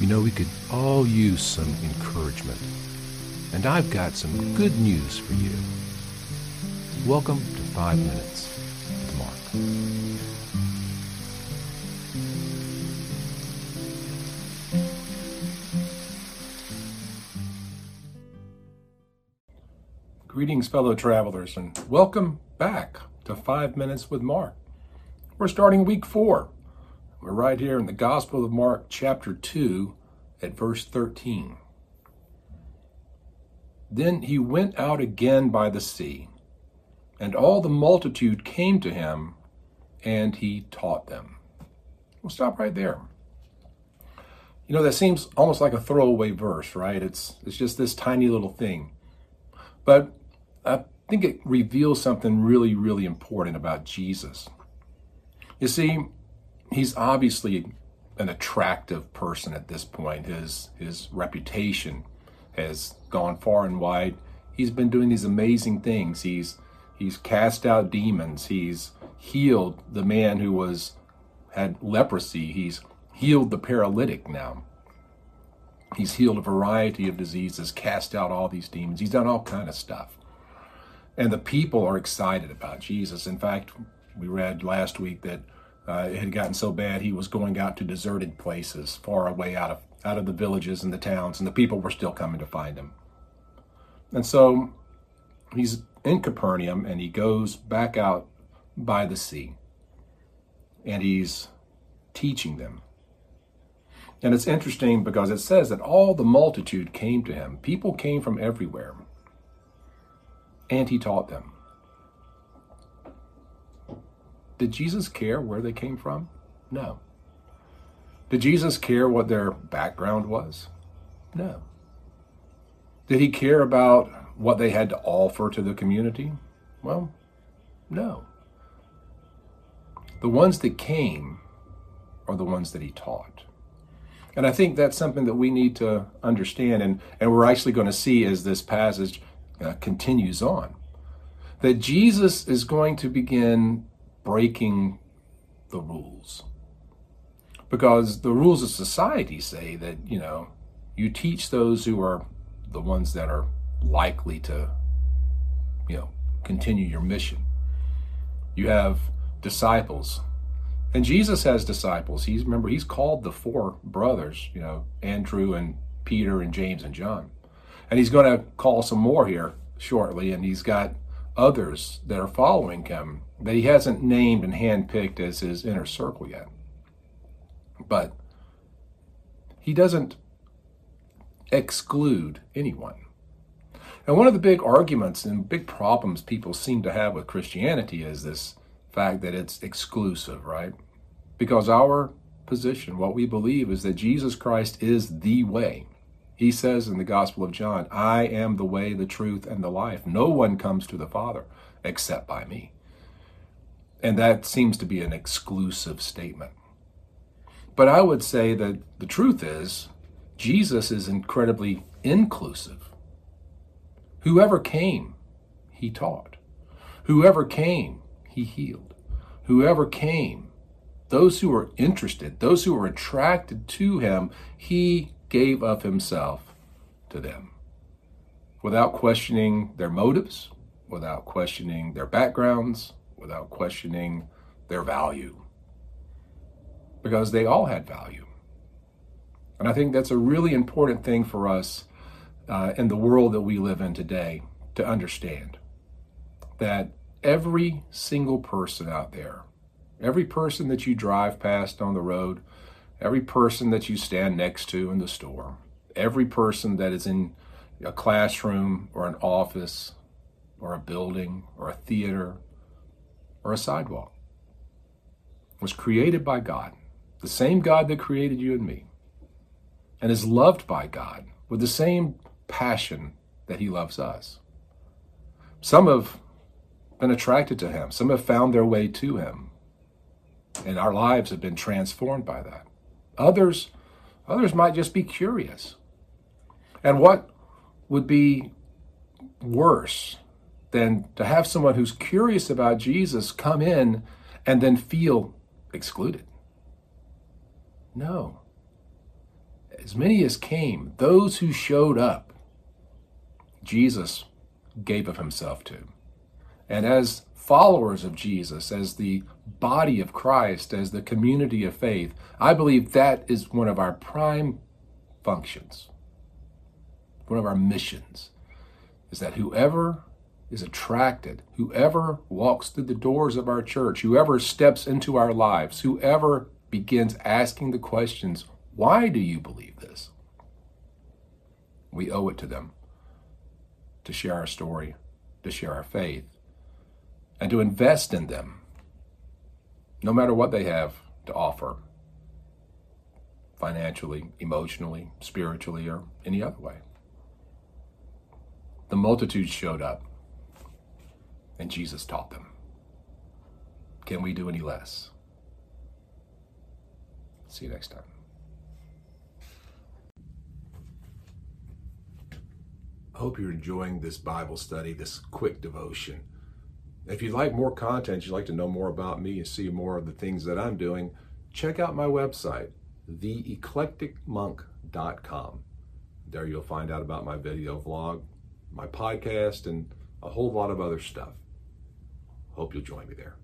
You know, we could all use some encouragement. And I've got some good news for you. Welcome to Five Minutes with Mark. Greetings, fellow travelers, and welcome back to Five Minutes with Mark. We're starting week four. We're right here in the Gospel of Mark, chapter 2, at verse 13. Then he went out again by the sea, and all the multitude came to him, and he taught them. We'll stop right there. You know, that seems almost like a throwaway verse, right? It's, it's just this tiny little thing. But I think it reveals something really, really important about Jesus. You see, he's obviously an attractive person at this point. His his reputation has gone far and wide. He's been doing these amazing things. He's he's cast out demons. He's healed the man who was had leprosy. He's healed the paralytic now. He's healed a variety of diseases, cast out all these demons. He's done all kind of stuff. And the people are excited about Jesus. In fact, we read last week that uh, it had gotten so bad he was going out to deserted places far away out of out of the villages and the towns, and the people were still coming to find him. And so he's in Capernaum, and he goes back out by the sea, and he's teaching them. And it's interesting because it says that all the multitude came to him. People came from everywhere. And he taught them. Did Jesus care where they came from? No. Did Jesus care what their background was? No. Did he care about what they had to offer to the community? Well, no. The ones that came are the ones that he taught. And I think that's something that we need to understand, and, and we're actually going to see as this passage uh, continues on. That Jesus is going to begin breaking the rules. Because the rules of society say that, you know, you teach those who are the ones that are likely to, you know, continue your mission. You have disciples. And Jesus has disciples. He's remember he's called the four brothers, you know, Andrew and Peter and James and John. And he's going to call some more here shortly and he's got others that are following him that he hasn't named and handpicked as his inner circle yet. But he doesn't exclude anyone. And one of the big arguments and big problems people seem to have with Christianity is this fact that it's exclusive, right? Because our position, what we believe, is that Jesus Christ is the way. He says in the Gospel of John, I am the way, the truth, and the life. No one comes to the Father except by me. And that seems to be an exclusive statement. But I would say that the truth is, Jesus is incredibly inclusive. Whoever came, he taught. Whoever came, he healed. Whoever came, those who were interested, those who were attracted to him, he gave of himself to them without questioning their motives, without questioning their backgrounds, without questioning their value. Because they all had value. And I think that's a really important thing for us uh, in the world that we live in today to understand that every single person out there, every person that you drive past on the road, every person that you stand next to in the store, every person that is in a classroom or an office or a building or a theater or a sidewalk was created by God, the same God that created you and me, and is loved by God with the same passion that He loves us. Some have been attracted to Him, some have found their way to Him, and our lives have been transformed by that. Others, others might just be curious. And what would be worse than to have someone who's curious about Jesus come in and then feel excluded? No. as many as came, those who showed up, Jesus gave of himself to. And as followers of Jesus, as the body of Christ, as the community of faith, I believe that is one of our prime functions, one of our missions, is that whoever is attracted, whoever walks through the doors of our church, whoever steps into our lives, whoever begins asking the questions, why do you believe this? We owe it to them to share our story, to share our faith, and to invest in them, no matter what they have to offer financially, emotionally, spiritually, or any other way. The multitudes showed up, and Jesus taught them. Can we do any less? See you next time. I hope you're enjoying this Bible study, this quick devotion. If you'd like more content, you'd like to know more about me and see more of the things that I'm doing, check out my website, theeclecticmonk.com. There you'll find out about my video vlog, my podcast, and a whole lot of other stuff. Hope you'll join me there.